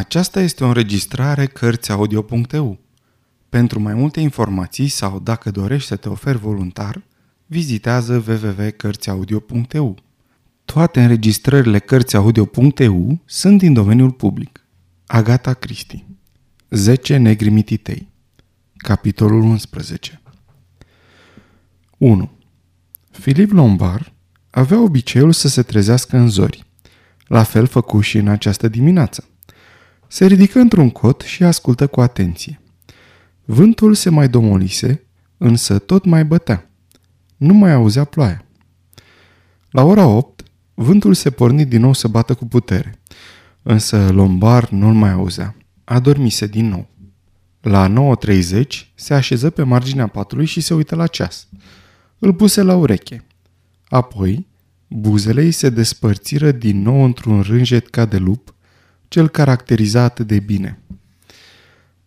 Aceasta este o înregistrare Cărțiaudio.eu. Pentru mai multe informații sau dacă dorești să te oferi voluntar, vizitează www.cărțiaudio.eu. Toate înregistrările Cărțiaudio.eu sunt din domeniul public. Agata Cristi 10 negri mititei Capitolul 11 1. Filip Lombard avea obiceiul să se trezească în zori. La fel făcu și în această dimineață. Se ridică într-un cot și ascultă cu atenție. Vântul se mai domolise, însă tot mai bătea. Nu mai auzea ploaia. La ora 8, vântul se porni din nou să bată cu putere, însă Lombar nu-l mai auzea. Adormise din nou. La 9.30 se așeză pe marginea patului și se uită la ceas. Îl puse la ureche. Apoi, buzele îi se despărțiră din nou într-un rânjet ca de lup, cel caracteriza atât de bine.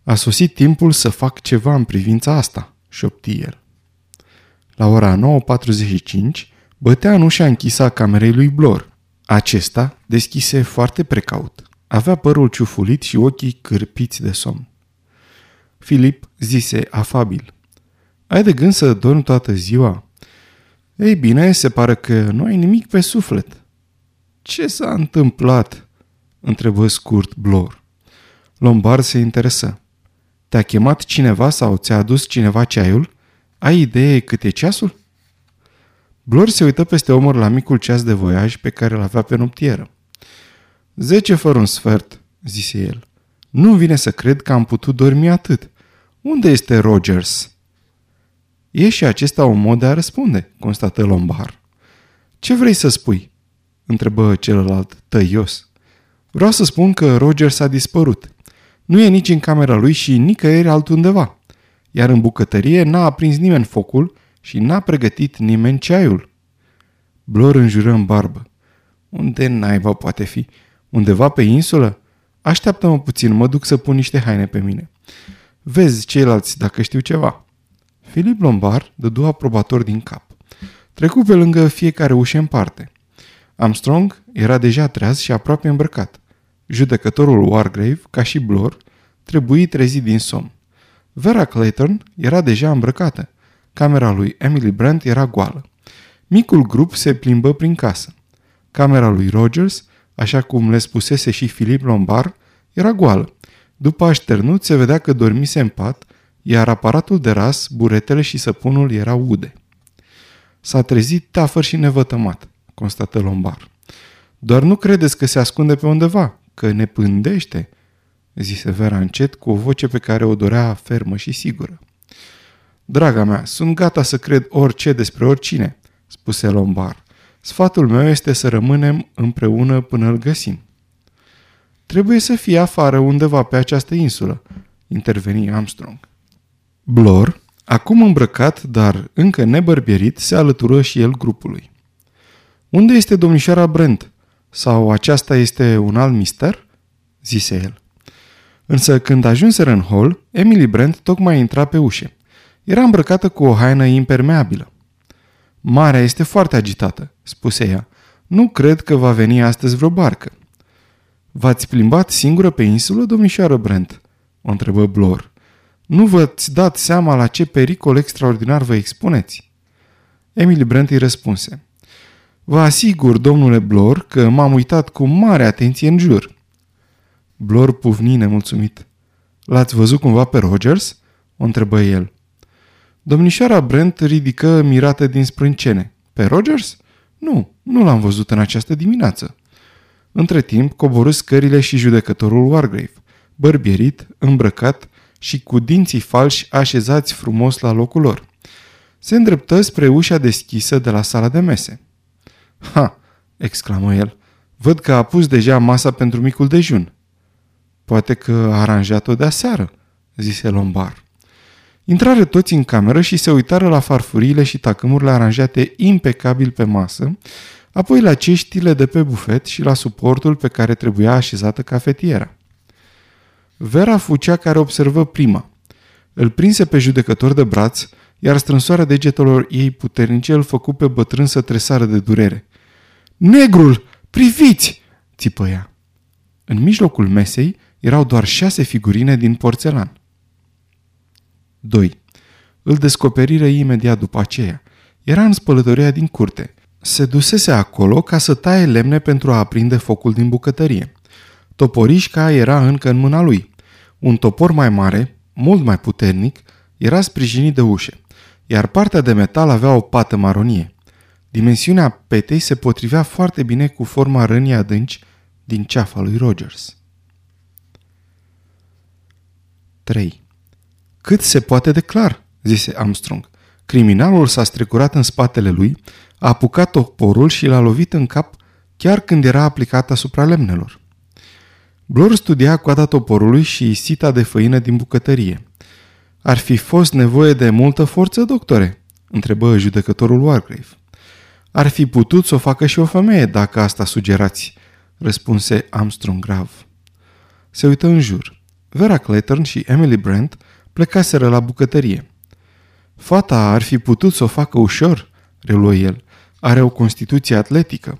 A sosit timpul să fac ceva în privința asta, șopti el. La ora 9.45 bătea în ușa închisă a camerei lui Blor. Acesta deschise foarte precaut. Avea părul ciufulit și ochii cârpiți de somn. Filip zise afabil. Ai de gând să dormi toată ziua? Ei bine, se pare că nu ai nimic pe suflet. Ce s-a întâmplat? Întrebă scurt Blor. Lombard se interesă. Te-a chemat cineva sau ți-a adus cineva ceaiul? Ai idee cât e ceasul? Blor se uită peste omor la micul ceas de voiaj pe care îl avea pe noptieră. Zece fără un sfert, zise el. Nu vine să cred că am putut dormi atât. Unde este Rogers?" E și acesta un mod de a răspunde, constată Lombard. Ce vrei să spui? întrebă celălalt tăios. Vreau să spun că Roger s-a dispărut. Nu e nici în camera lui și nicăieri altundeva. Iar în bucătărie n-a aprins nimeni focul și n-a pregătit nimeni ceaiul. Blor înjură în barbă. Unde naiba poate fi? Undeva pe insulă? Așteaptă-mă puțin, mă duc să pun niște haine pe mine. Vezi ceilalți dacă știu ceva. Filip Lombard dădu aprobator din cap. Trecu pe lângă fiecare ușă în parte. Armstrong era deja treaz și aproape îmbrăcat. Judecătorul Wargrave, ca și Blor, trebuie trezit din somn. Vera Clayton era deja îmbrăcată. Camera lui Emily Brent era goală. Micul grup se plimbă prin casă. Camera lui Rogers, așa cum le spusese și Filip Lombard, era goală. După așternut se vedea că dormise în pat, iar aparatul de ras, buretele și săpunul erau ude. S-a trezit tafăr și nevătămat, constată Lombard. Doar nu credeți că se ascunde pe undeva, că ne pândește, zise Vera încet cu o voce pe care o dorea fermă și sigură. Draga mea, sunt gata să cred orice despre oricine, spuse Lombard. Sfatul meu este să rămânem împreună până îl găsim. Trebuie să fie afară undeva pe această insulă, interveni Armstrong. Blor, acum îmbrăcat, dar încă nebărbierit, se alătură și el grupului. Unde este domnișoara Brent? Sau aceasta este un alt mister?" zise el. Însă când ajunseră în hol, Emily Brent tocmai intra pe ușe. Era îmbrăcată cu o haină impermeabilă. Marea este foarte agitată, spuse ea. Nu cred că va veni astăzi vreo barcă. V-ați plimbat singură pe insulă, domnișoară Brent? o întrebă Blor. Nu v-ați dat seama la ce pericol extraordinar vă expuneți? Emily Brent îi răspunse. Vă asigur, domnule Blor, că m-am uitat cu mare atenție în jur. Blor pufni nemulțumit. L-ați văzut cumva pe Rogers? O întrebă el. Domnișoara Brent ridică mirată din sprâncene. Pe Rogers? Nu, nu l-am văzut în această dimineață. Între timp, coborâ scările și judecătorul Wargrave, bărbierit, îmbrăcat și cu dinții falși așezați frumos la locul lor. Se îndreptă spre ușa deschisă de la sala de mese. Ha!" exclamă el. Văd că a pus deja masa pentru micul dejun." Poate că a aranjat-o de aseară," zise Lombard. Intrară toți în cameră și se uitară la farfuriile și tacâmurile aranjate impecabil pe masă, apoi la ceștile de pe bufet și la suportul pe care trebuia așezată cafetiera. Vera fu cea care observă prima. Îl prinse pe judecător de braț, iar strânsoarea degetelor ei puternice îl făcu pe bătrân să tresară de durere. Negrul! Priviți!" țipă ea. În mijlocul mesei erau doar șase figurine din porțelan. 2. Îl descoperiră imediat după aceea. Era în spălătoria din curte. Se dusese acolo ca să taie lemne pentru a aprinde focul din bucătărie. Toporișca era încă în mâna lui. Un topor mai mare, mult mai puternic, era sprijinit de ușe, iar partea de metal avea o pată maronie. Dimensiunea petei se potrivea foarte bine cu forma rănii adânci din ceafa lui Rogers. 3. Cât se poate de clar, zise Armstrong. Criminalul s-a strecurat în spatele lui, a apucat toporul și l-a lovit în cap chiar când era aplicat asupra lemnelor. Blor studia coada toporului și sita de făină din bucătărie. Ar fi fost nevoie de multă forță, doctore?" întrebă judecătorul Wargrave. Ar fi putut să o facă și o femeie, dacă asta sugerați, răspunse Armstrong grav. Se uită în jur. Vera Clayton și Emily Brent plecaseră la bucătărie. Fata ar fi putut să o facă ușor, reluă el. Are o constituție atletică.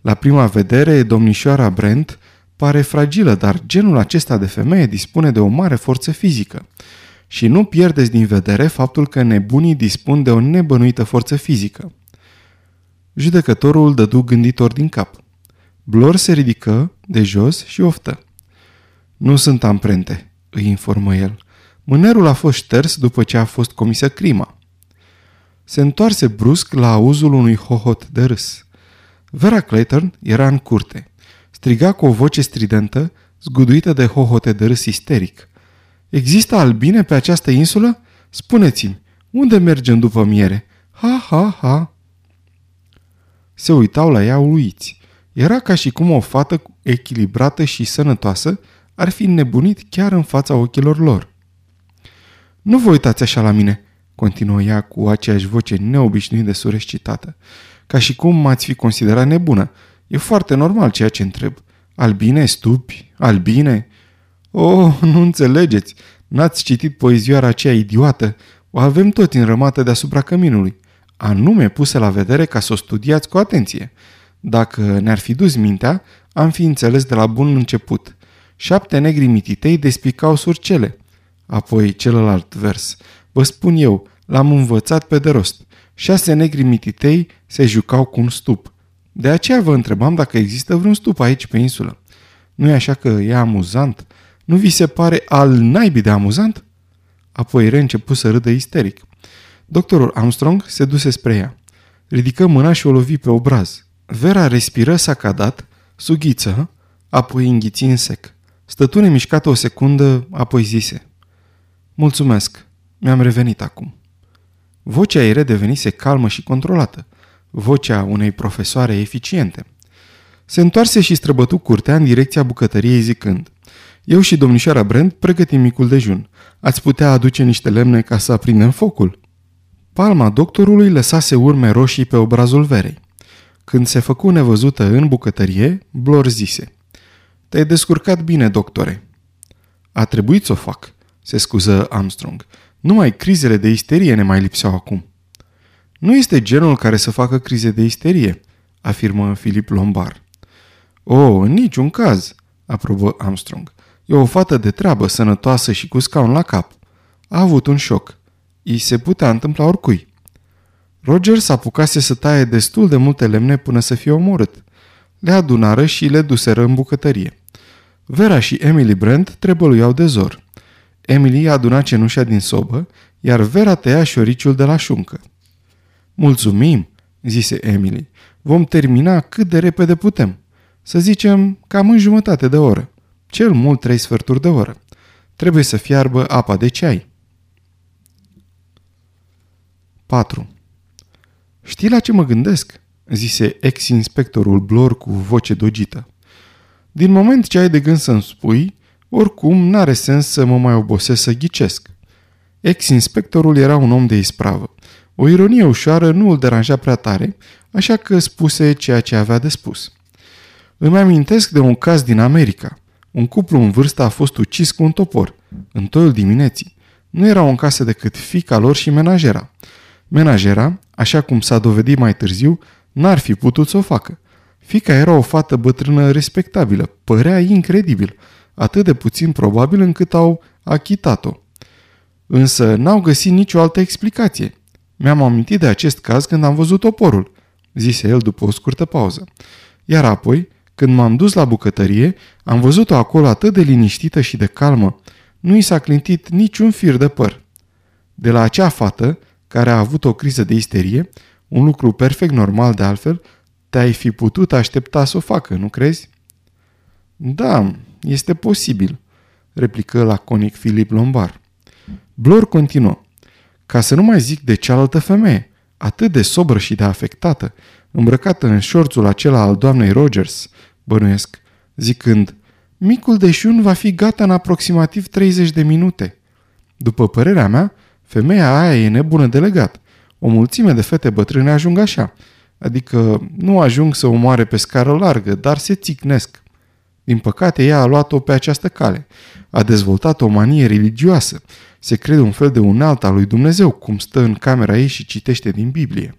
La prima vedere, domnișoara Brent pare fragilă, dar genul acesta de femeie dispune de o mare forță fizică. Și nu pierdeți din vedere faptul că nebunii dispun de o nebănuită forță fizică. Judecătorul dădu gânditor din cap. Blor se ridică de jos și oftă. Nu sunt amprente, îi informă el. Mânerul a fost șters după ce a fost comisă crima. Se întoarse brusc la auzul unui hohot de râs. Vera Clayton era în curte. Striga cu o voce stridentă, zguduită de hohote de râs isteric. Există albine pe această insulă? Spuneți-mi, unde mergem după miere? Ha, ha, ha! Se uitau la ea uluiți. Era ca și cum o fată echilibrată și sănătoasă ar fi nebunit chiar în fața ochilor lor. Nu vă uitați așa la mine, continuă ea cu aceeași voce neobișnuit de surescitată. Ca și cum m-ați fi considerat nebună. E foarte normal ceea ce întreb. Albine, stupi, albine? Oh, nu înțelegeți. N-ați citit poezioara aceea idiotă. O avem tot înrămată deasupra căminului. Anume pusă la vedere ca să o studiați cu atenție. Dacă ne-ar fi dus mintea, am fi înțeles de la bun început. Șapte negri mititei despicau surcele. Apoi celălalt vers. Vă spun eu, l-am învățat pe de rost. Șase negri mititei se jucau cu un stup. De aceea vă întrebam dacă există vreun stup aici pe insulă. nu e așa că e amuzant? Nu vi se pare al naibii de amuzant? Apoi reîncepu să râdă isteric. Doctorul Armstrong se duse spre ea. Ridică mâna și o lovi pe obraz. Vera respiră sacadat, sughiță, apoi înghiți în sec. Stătu nemișcată o secundă, apoi zise. Mulțumesc, mi-am revenit acum. Vocea ei redevenise calmă și controlată, vocea unei profesoare eficiente. Se întoarse și străbătu curtea în direcția bucătăriei zicând Eu și domnișoara Brent pregătim micul dejun. Ați putea aduce niște lemne ca să aprindem focul?" Palma doctorului lăsase urme roșii pe obrazul verei. Când se făcu nevăzută în bucătărie, Blor zise Te-ai descurcat bine, doctore." A trebuit să o fac," se scuză Armstrong. Numai crizele de isterie ne mai lipseau acum. Nu este genul care să facă crize de isterie, afirmă Philip Lombard. O, în niciun caz, aprobă Armstrong. E o fată de treabă, sănătoasă și cu scaun la cap. A avut un șoc. I se putea întâmpla oricui. Roger s-apucase să taie destul de multe lemne până să fie omorât. Le adunară și le duseră în bucătărie. Vera și Emily Brent trebăluiau de zor. Emily aduna cenușa din sobă, iar Vera tăia șoriciul de la șuncă. Mulțumim, zise Emily. Vom termina cât de repede putem. Să zicem, cam în jumătate de oră. Cel mult trei sferturi de oră. Trebuie să fiarbă apa de ceai. 4. Știi la ce mă gândesc? zise ex-inspectorul Blor cu voce dogită. Din moment ce ai de gând să-mi spui, oricum n-are sens să mă mai obosesc să ghicesc. Ex-inspectorul era un om de ispravă. O ironie ușoară nu îl deranja prea tare, așa că spuse ceea ce avea de spus. Îmi amintesc de un caz din America. Un cuplu în vârstă a fost ucis cu un topor, în toiul dimineții. Nu erau în casă decât fica lor și menajera. Menajera, așa cum s-a dovedit mai târziu, n-ar fi putut să o facă. Fica era o fată bătrână respectabilă, părea incredibil. atât de puțin probabil încât au achitat-o. Însă n-au găsit nicio altă explicație. Mi-am amintit de acest caz când am văzut oporul, zise el după o scurtă pauză. Iar apoi, când m-am dus la bucătărie, am văzut-o acolo atât de liniștită și de calmă. Nu i s-a clintit niciun fir de păr. De la acea fată, care a avut o criză de isterie, un lucru perfect normal de altfel, te-ai fi putut aștepta să o facă, nu crezi? Da, este posibil, replică laconic Filip Lombar. Blor continuă. Ca să nu mai zic de cealaltă femeie, atât de sobră și de afectată, îmbrăcată în șorțul acela al doamnei Rogers, bănuiesc, zicând, micul deșun va fi gata în aproximativ 30 de minute. După părerea mea, femeia aia e nebună de legat. O mulțime de fete bătrâne ajung așa, adică nu ajung să omoare pe scară largă, dar se țicnesc. Din păcate, ea a luat-o pe această cale. A dezvoltat o manie religioasă. Se crede un fel de unealtă al lui Dumnezeu, cum stă în camera ei și citește din Biblie.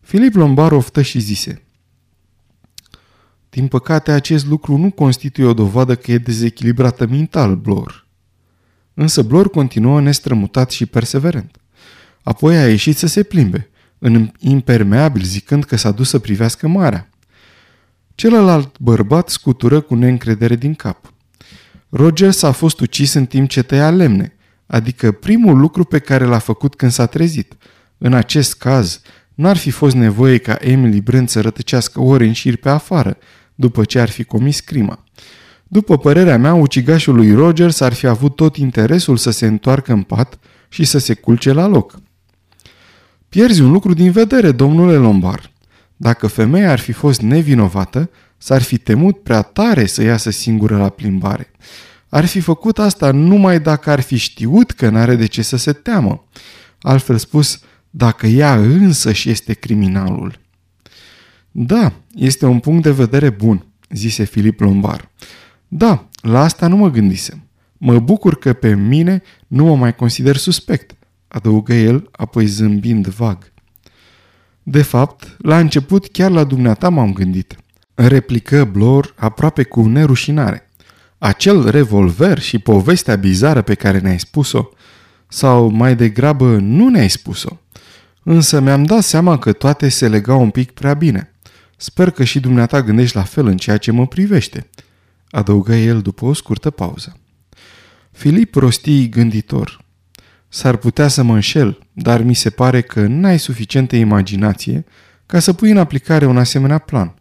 Filip Lombar oftă și zise Din păcate, acest lucru nu constituie o dovadă că e dezechilibrată mental, Blor. Însă Blor continuă nestrămutat și perseverent. Apoi a ieșit să se plimbe, în impermeabil zicând că s-a dus să privească marea. Celălalt bărbat scutură cu neîncredere din cap. Rogers a fost ucis în timp ce tăia lemne, adică primul lucru pe care l-a făcut când s-a trezit. În acest caz, n-ar fi fost nevoie ca Emily Brent să rătăcească ore în șir pe afară, după ce ar fi comis crima. După părerea mea, ucigașul lui Rogers ar fi avut tot interesul să se întoarcă în pat și să se culce la loc. Pierzi un lucru din vedere, domnule Lombard. Dacă femeia ar fi fost nevinovată, s-ar fi temut prea tare să iasă singură la plimbare. Ar fi făcut asta numai dacă ar fi știut că n-are de ce să se teamă. Altfel spus, dacă ea însă și este criminalul. Da, este un punct de vedere bun, zise Filip Lombar. Da, la asta nu mă gândisem. Mă bucur că pe mine nu mă mai consider suspect, adăugă el, apoi zâmbind vag. De fapt, la început chiar la dumneata m-am gândit. Replică Blor aproape cu nerușinare. Acel revolver și povestea bizară pe care ne-ai spus-o, sau mai degrabă nu ne-ai spus-o. Însă mi-am dat seama că toate se legau un pic prea bine. Sper că și dumneata gândești la fel în ceea ce mă privește, adăugă el după o scurtă pauză. Filip rosti gânditor. S-ar putea să mă înșel, dar mi se pare că n-ai suficientă imaginație ca să pui în aplicare un asemenea plan.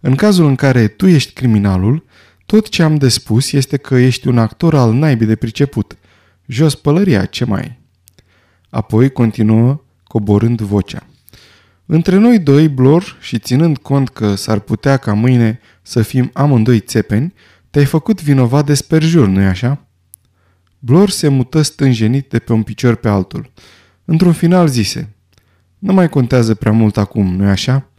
În cazul în care tu ești criminalul, tot ce am de spus este că ești un actor al naibii de priceput. Jos pălăria, ce mai ai? Apoi continuă coborând vocea. Între noi doi, Blor, și ținând cont că s-ar putea ca mâine să fim amândoi țepeni, te-ai făcut vinovat de sperjur, nu-i așa? Blor se mută stânjenit de pe un picior pe altul. Într-un final zise, nu mai contează prea mult acum, nu-i așa?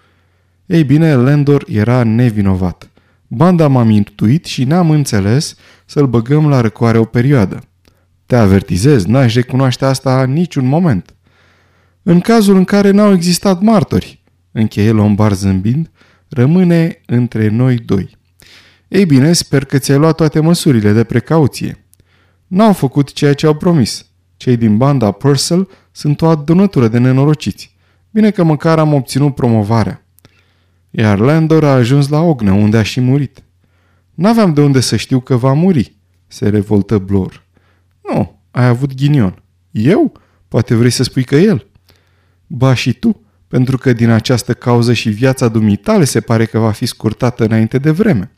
Ei bine, Landor era nevinovat. Banda m-a mintuit și n-am înțeles să-l băgăm la răcoare o perioadă. Te avertizez, n-aș recunoaște asta niciun moment. În cazul în care n-au existat martori, încheie Lombard zâmbind, rămâne între noi doi. Ei bine, sper că ți-ai luat toate măsurile de precauție. N-au făcut ceea ce au promis. Cei din banda Purcell sunt o adunătură de nenorociți. Bine că măcar am obținut promovarea. Iar Landor a ajuns la Ognă, unde a și murit. N-aveam de unde să știu că va muri, se revoltă Blor. Nu, ai avut ghinion. Eu? Poate vrei să spui că el. Ba și tu, pentru că din această cauză și viața dumitale se pare că va fi scurtată înainte de vreme.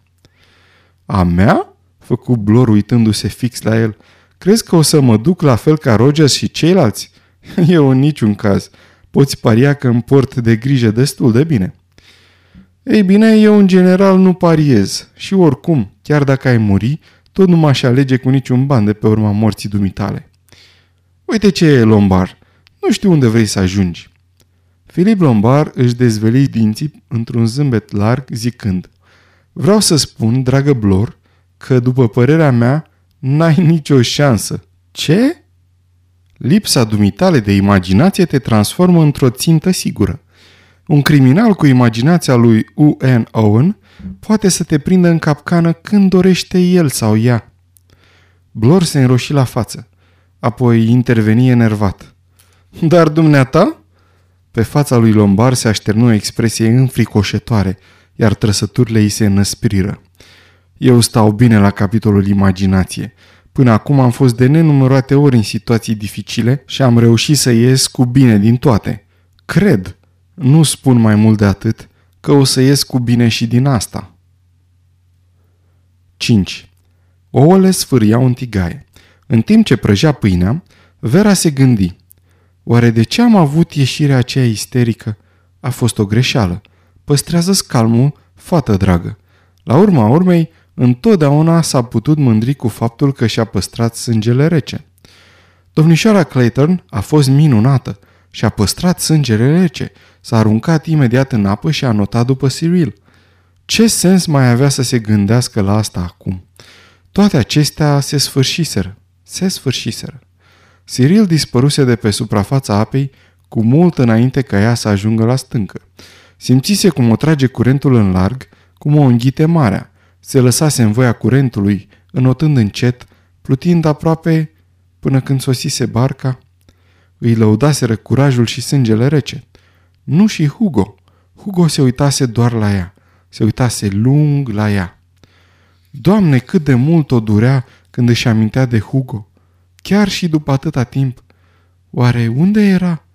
A mea? făcu Blor uitându-se fix la el. Crezi că o să mă duc la fel ca Rogers și ceilalți? Eu în niciun caz. Poți paria că îmi port de grijă destul de bine. Ei bine, eu în general nu pariez și oricum, chiar dacă ai muri, tot nu m-aș alege cu niciun ban de pe urma morții dumitale. Uite ce e, Lombar. Nu știu unde vrei să ajungi. Filip Lombar își dezveli dinții într-un zâmbet larg, zicând Vreau să spun, dragă Blor, că, după părerea mea, n-ai nicio șansă. Ce? Lipsa dumitale de imaginație te transformă într-o țintă sigură. Un criminal cu imaginația lui U.N. Owen poate să te prindă în capcană când dorește el sau ea. Blor se înroși la față, apoi interveni enervat. Dar dumneata? Pe fața lui Lombar se așternu o expresie înfricoșătoare, iar trăsăturile îi se înăspriră. Eu stau bine la capitolul imaginație. Până acum am fost de nenumărate ori în situații dificile și am reușit să ies cu bine din toate. Cred, nu spun mai mult de atât, că o să ies cu bine și din asta. 5. Ouăle sfârâiau în tigaie. În timp ce prăjea pâinea, Vera se gândi. Oare de ce am avut ieșirea aceea isterică? A fost o greșeală. Păstrează calmul, fată dragă. La urma urmei, întotdeauna s-a putut mândri cu faptul că și-a păstrat sângele rece. Domnișoara Clayton a fost minunată și a păstrat sângele rece, s-a aruncat imediat în apă și a notat după Cyril. Ce sens mai avea să se gândească la asta acum? Toate acestea se sfârșiseră. Se sfârșiseră. Cyril dispăruse de pe suprafața apei cu mult înainte ca ea să ajungă la stâncă. Simțise cum o trage curentul în larg, cum o înghite marea. Se lăsase în voia curentului, înotând încet, plutind aproape până când sosise barca. Îi lăudaseră curajul și sângele rece. Nu și Hugo. Hugo se uitase doar la ea. Se uitase lung la ea. Doamne, cât de mult o durea când își amintea de Hugo. Chiar și după atâta timp. Oare unde era?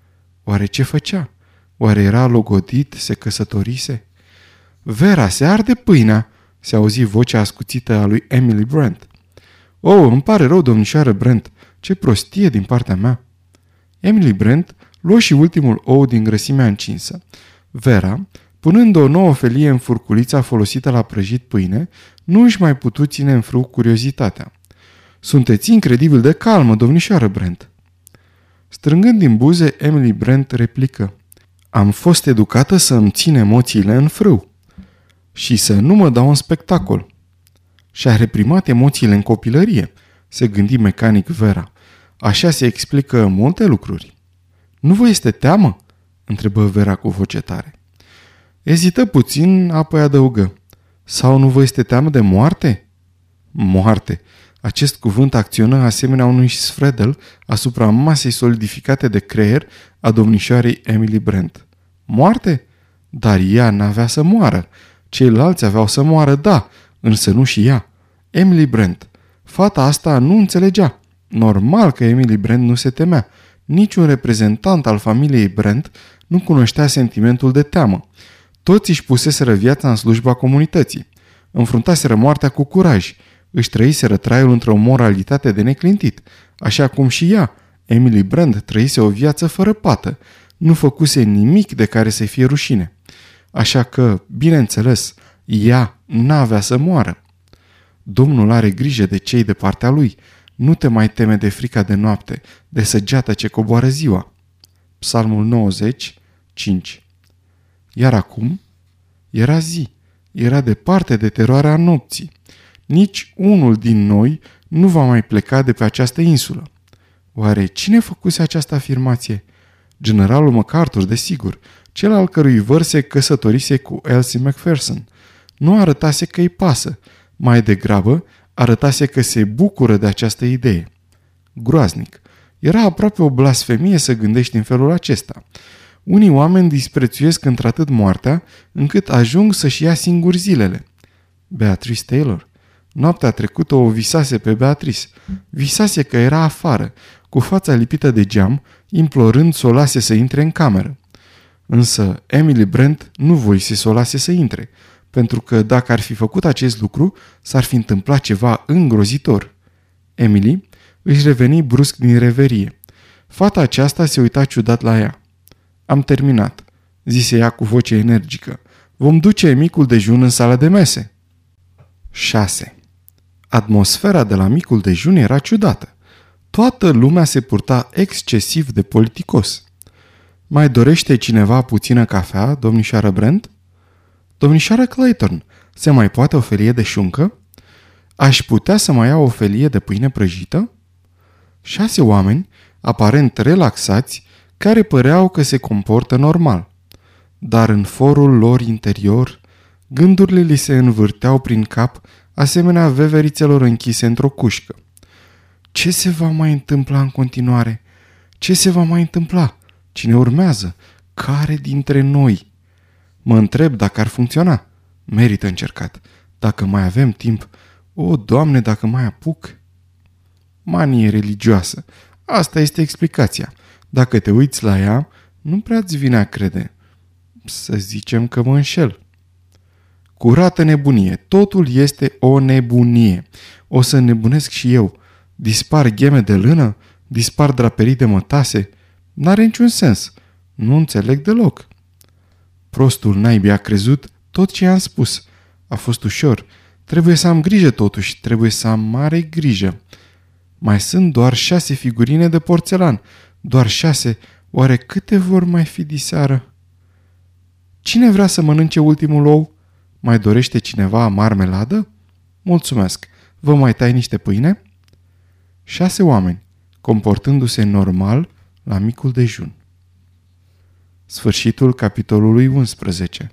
Oare ce făcea? Oare era logodit, se căsătorise? Vera, se arde pâinea, se auzi vocea ascuțită a lui Emily Brent. Oh, îmi pare rău, domnișoară Brent, ce prostie din partea mea. Emily Brent luă și ultimul ou din grăsimea încinsă. Vera, punând o nouă felie în furculița folosită la prăjit pâine, nu își mai putu ține în frâu curiozitatea. Sunteți incredibil de calmă, domnișoară Brent. Strângând din buze, Emily Brent replică. Am fost educată să îmi țin emoțiile în frâu și să nu mă dau un spectacol. Și-a reprimat emoțiile în copilărie, se gândi mecanic Vera. Așa se explică multe lucruri. Nu vă este teamă? întrebă Vera cu voce tare. Ezită puțin, apoi adăugă. Sau nu vă este teamă de moarte? Moarte. Acest cuvânt acționă asemenea unui sfredel asupra masei solidificate de creier a domnișoarei Emily Brent. Moarte? Dar ea n-avea să moară. Ceilalți aveau să moară, da, însă nu și ea. Emily Brent. Fata asta nu înțelegea. Normal că Emily Brent nu se temea. Niciun reprezentant al familiei Brent nu cunoștea sentimentul de teamă. Toți își puseseră viața în slujba comunității. Înfruntaseră moartea cu curaj. Își trăiseră traiul într-o moralitate de neclintit. Așa cum și ea, Emily Brand, trăise o viață fără pată. Nu făcuse nimic de care să fie rușine. Așa că, bineînțeles, ea n-avea să moară. Domnul are grijă de cei de partea lui. Nu te mai teme de frica de noapte, de săgeata ce coboară ziua. Psalmul 90, 5 Iar acum era zi, era departe de teroarea nopții. Nici unul din noi nu va mai pleca de pe această insulă. Oare cine făcuse această afirmație? Generalul MacArthur, desigur, cel al cărui văr se căsătorise cu Elsie Macpherson. Nu arătase că îi pasă, mai degrabă arătase că se bucură de această idee. Groaznic. Era aproape o blasfemie să gândești în felul acesta. Unii oameni disprețuiesc într-atât moartea, încât ajung să-și ia singuri zilele. Beatrice Taylor. Noaptea trecută o visase pe Beatrice. Visase că era afară, cu fața lipită de geam, implorând să o lase să intre în cameră. Însă Emily Brent nu voise să o lase să intre, pentru că dacă ar fi făcut acest lucru, s-ar fi întâmplat ceva îngrozitor. Emily își reveni brusc din reverie. Fata aceasta se uita ciudat la ea. Am terminat, zise ea cu voce energică. Vom duce micul dejun în sala de mese. 6. Atmosfera de la micul dejun era ciudată. Toată lumea se purta excesiv de politicos. Mai dorește cineva puțină cafea, domnișoară Brent? Domnișoară Clayton, se mai poate o felie de șuncă? Aș putea să mai iau o felie de pâine prăjită? Șase oameni, aparent relaxați, care păreau că se comportă normal. Dar în forul lor interior Gândurile li se învârteau prin cap, asemenea veverițelor închise într-o cușcă. Ce se va mai întâmpla în continuare? Ce se va mai întâmpla? Cine urmează? Care dintre noi? Mă întreb dacă ar funcționa. Merită încercat. Dacă mai avem timp. O, Doamne, dacă mai apuc. Manie religioasă. Asta este explicația. Dacă te uiți la ea, nu prea-ți vine a crede. Să zicem că mă înșel. Curată nebunie. Totul este o nebunie. O să nebunesc și eu. Dispar gheme de lână? Dispar draperii de mătase? N-are niciun sens. Nu înțeleg deloc. Prostul naibii a crezut tot ce i-am spus. A fost ușor. Trebuie să am grijă totuși, trebuie să am mare grijă. Mai sunt doar șase figurine de porțelan. Doar șase. Oare câte vor mai fi diseară? Cine vrea să mănânce ultimul ou? Mai dorește cineva marmeladă? Mulțumesc. Vă mai tai niște pâine? Șase oameni, comportându-se normal la micul dejun. Sfârșitul capitolului 11